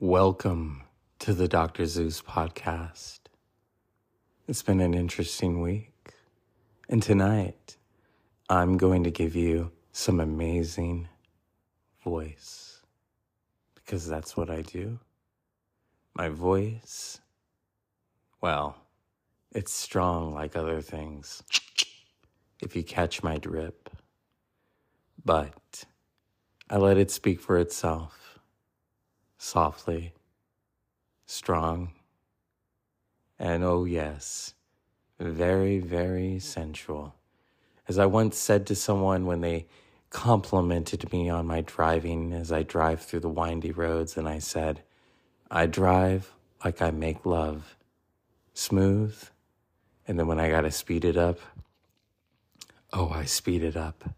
Welcome to the Dr. Zeus podcast. It's been an interesting week. And tonight, I'm going to give you some amazing voice because that's what I do. My voice, well, it's strong like other things. If you catch my drip, but I let it speak for itself softly, strong, and oh yes, very, very sensual. As I once said to someone when they complimented me on my driving as I drive through the windy roads, and I said, I drive like I make love, smooth, and then when I gotta speed it up, oh, I speed it up.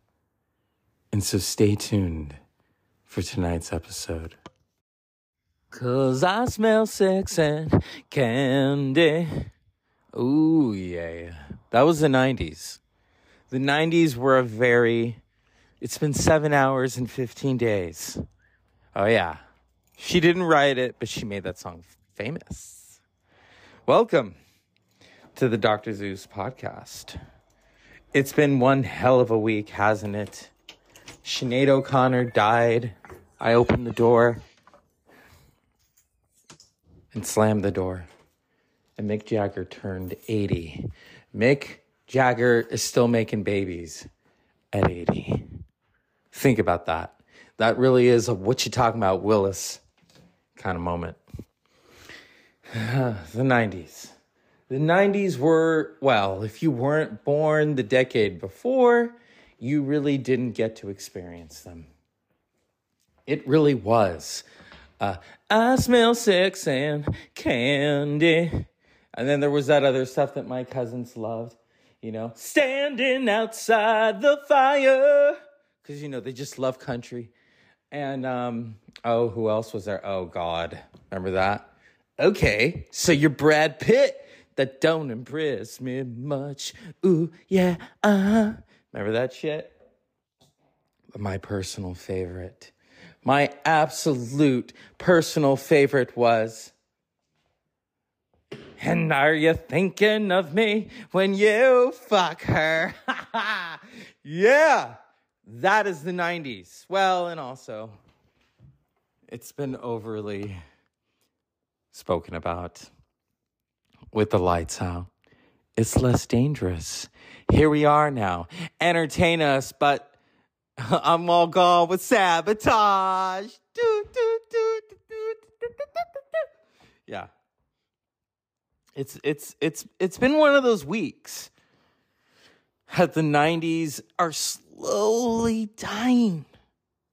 And so stay tuned for tonight's episode. Cause I smell sex and candy. Ooh, yeah. That was the 90s. The 90s were a very, it's been seven hours and 15 days. Oh, yeah. She didn't write it, but she made that song famous. Welcome to the Dr. Zeus podcast. It's been one hell of a week, hasn't it? Sinead O'Connor died. I opened the door and slammed the door. And Mick Jagger turned 80. Mick Jagger is still making babies at 80. Think about that. That really is a what you talking about, Willis kind of moment. the 90s. The 90s were, well, if you weren't born the decade before, you really didn't get to experience them. It really was uh, I smell sex and candy. And then there was that other stuff that my cousins loved, you know, standing outside the fire. Because, you know, they just love country. And, um, oh, who else was there? Oh, God. Remember that? Okay. So you're Brad Pitt. That don't impress me much. Ooh, yeah, uh huh. Remember that shit? My personal favorite my absolute personal favorite was. And are you thinking of me when you fuck her? yeah, that is the 90s. Well, and also, it's been overly spoken about with the lights out. It's less dangerous. Here we are now. Entertain us, but I'm all gone with sabotage. Yeah. It's it's it's it's been one of those weeks that the 90s are slowly dying.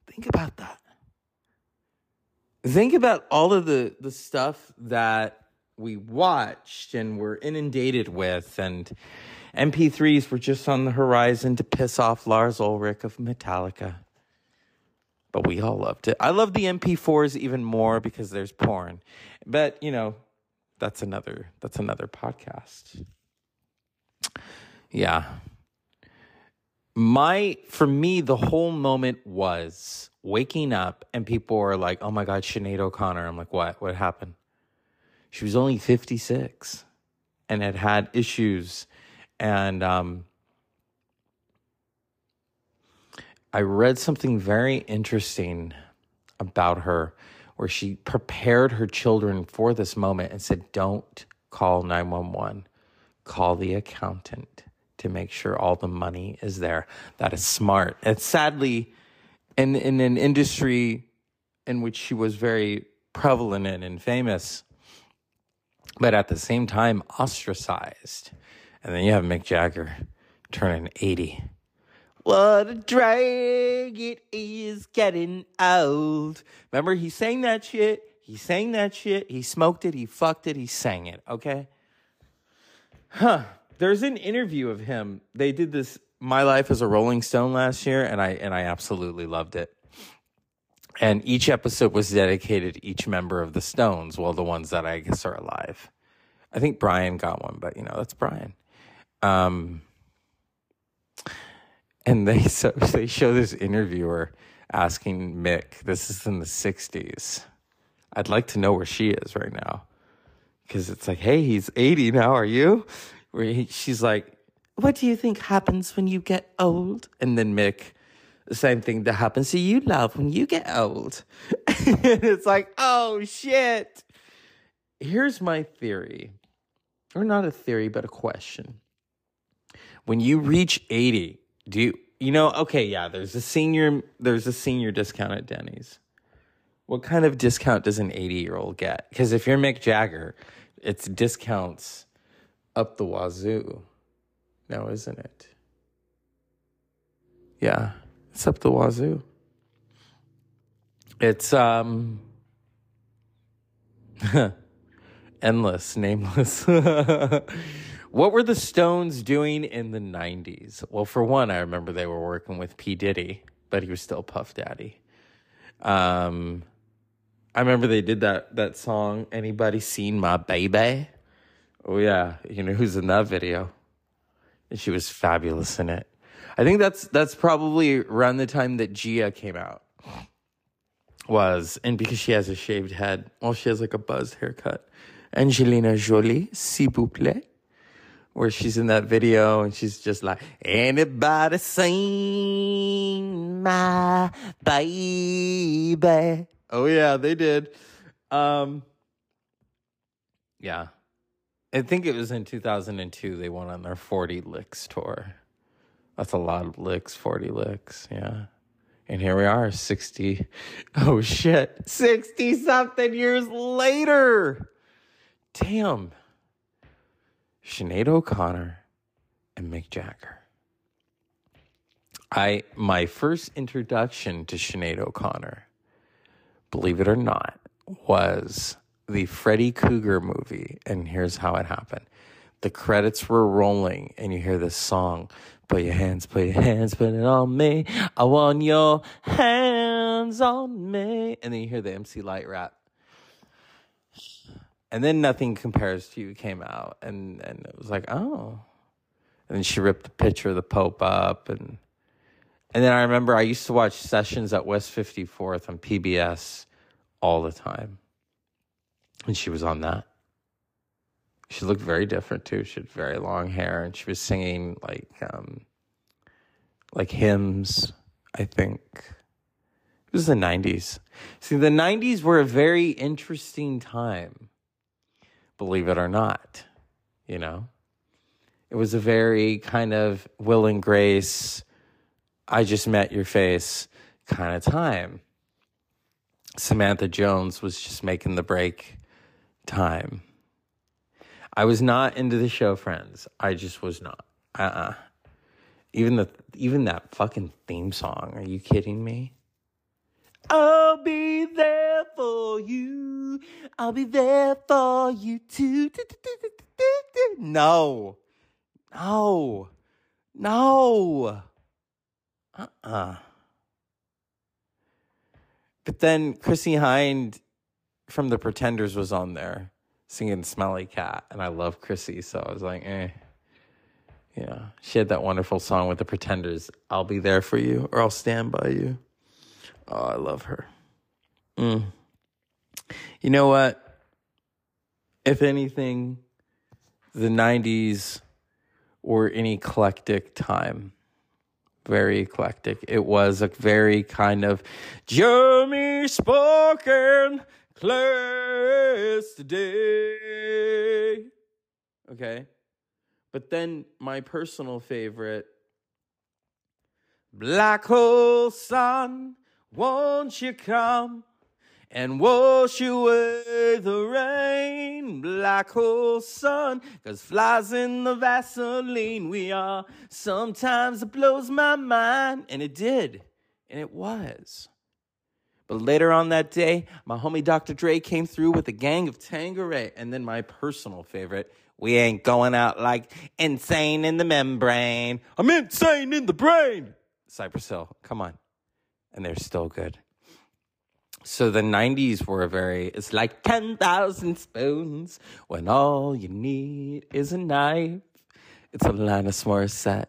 Think about that. Think about all of the the stuff that we watched and were inundated with and MP3s were just on the horizon to piss off Lars Ulrich of Metallica. But we all loved it. I love the MP4s even more because there's porn. But, you know, that's another that's another podcast. Yeah. My for me the whole moment was waking up and people were like, "Oh my god, Sinead O'Connor." I'm like, "What? What happened?" She was only 56 and had had issues and um, I read something very interesting about her where she prepared her children for this moment and said, Don't call 911, call the accountant to make sure all the money is there. That is smart. And sadly, in, in an industry in which she was very prevalent and famous, but at the same time ostracized. And then you have Mick Jagger turning 80. What a drag it is getting old. Remember, he sang that shit. He sang that shit. He smoked it. He fucked it. He sang it. Okay. Huh. There's an interview of him. They did this My Life as a Rolling Stone last year, and I and I absolutely loved it. And each episode was dedicated to each member of the Stones, well, the ones that I guess are alive. I think Brian got one, but you know, that's Brian. Um, and they so they show this interviewer asking Mick, this is in the '60s. I'd like to know where she is right now. Because it's like, hey, he's 80 now, are you? Where he, she's like, what do you think happens when you get old? And then Mick, the same thing that happens to you, love, when you get old. and it's like, oh shit. Here's my theory, or not a theory, but a question. When you reach 80, do you, you know, okay, yeah, there's a senior, there's a senior discount at Denny's. What kind of discount does an 80 year old get? Because if you're Mick Jagger, it's discounts up the wazoo now, isn't it? Yeah, it's up the wazoo. It's um endless, nameless. what were the Stones doing in the 90s? Well, for one, I remember they were working with P. Diddy, but he was still Puff Daddy. Um I remember they did that that song, Anybody Seen My Baby? Oh yeah, you know who's in that video? And she was fabulous in it. I think that's that's probably around the time that Gia came out. Was and because she has a shaved head, well, she has like a buzzed haircut. Angelina Jolie, s'il vous plaît, where she's in that video and she's just like, anybody seen my baby? Oh yeah, they did. Um, yeah, I think it was in 2002 they went on their 40 licks tour. That's a lot of licks, 40 licks, yeah. And here we are, 60. Oh shit, 60 something years later. Damn. Sinead O'Connor and Mick Jagger. I my first introduction to Sinead O'Connor, believe it or not, was the Freddy Krueger movie, and here's how it happened. The credits were rolling, and you hear this song. Put your hands, put your hands, put it on me. I want your hands on me. And then you hear the MC Lyte rap. And then Nothing Compares to You came out, and, and it was like, oh. And then she ripped the picture of the Pope up, and and then I remember I used to watch sessions at West 54th on PBS all the time and she was on that. She looked very different too. She had very long hair, and she was singing like um, like hymns. I think it was the '90s. See, the '90s were a very interesting time. Believe it or not, you know, it was a very kind of Will and Grace. I just met your face kind of time. Samantha Jones was just making the break time. I was not into the show Friends. I just was not. Uh uh-uh. uh Even the even that fucking theme song. Are you kidding me? I'll be there for you. I'll be there for you too. No. No. No. Uh-uh. But then Chrissie Hynde from the Pretenders was on there singing Smelly Cat, and I love Chrissie, so I was like, eh. Yeah, she had that wonderful song with the Pretenders, I'll be there for you, or I'll stand by you. Oh, I love her. Mm. You know what? If anything, the 90s were an eclectic time. Very eclectic. It was a very kind of Jeremy spoken class today. Okay. But then my personal favorite Black hole sun, won't you come and wash away the rain? Black hole sun, cause flies in the Vaseline we are. Sometimes it blows my mind, and it did, and it was. But later on that day, my homie Dr. Dre came through with a gang of Tanqueray. And then my personal favorite, we ain't going out like insane in the membrane. I'm insane in the brain. Cypress Hill, come on. And they're still good. So the 90s were very, it's like 10,000 spoons when all you need is a knife. It's Alanis Morissette.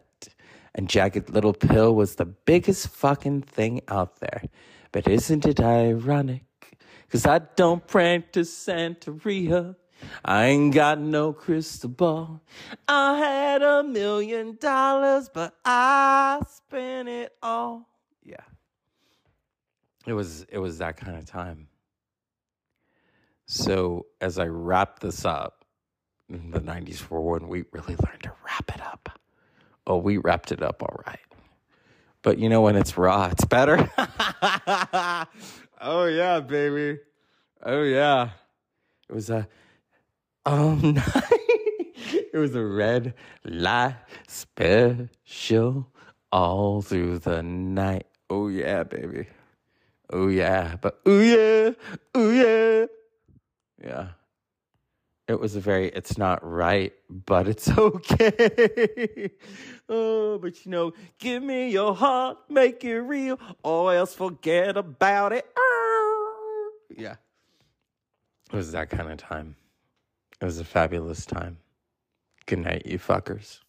And Jagged Little Pill was the biggest fucking thing out there. But isn't it ironic? Cause I don't practice Santeria. I ain't got no crystal ball. I had a million dollars, but I spent it all. Yeah. It was it was that kind of time. So as I wrap this up, in the 90s were when we really learned to wrap it up. Oh, we wrapped it up all right. But you know when it's raw, it's better. oh yeah, baby. Oh yeah. It was a oh, night. it was a red light special all through the night. Oh yeah, baby. Oh yeah, but oh yeah, oh yeah. Yeah. It was a very, it's not right, but it's okay. oh, but you know, give me your heart, make it real, or else forget about it. Yeah. It was that kind of time. It was a fabulous time. Good night, you fuckers.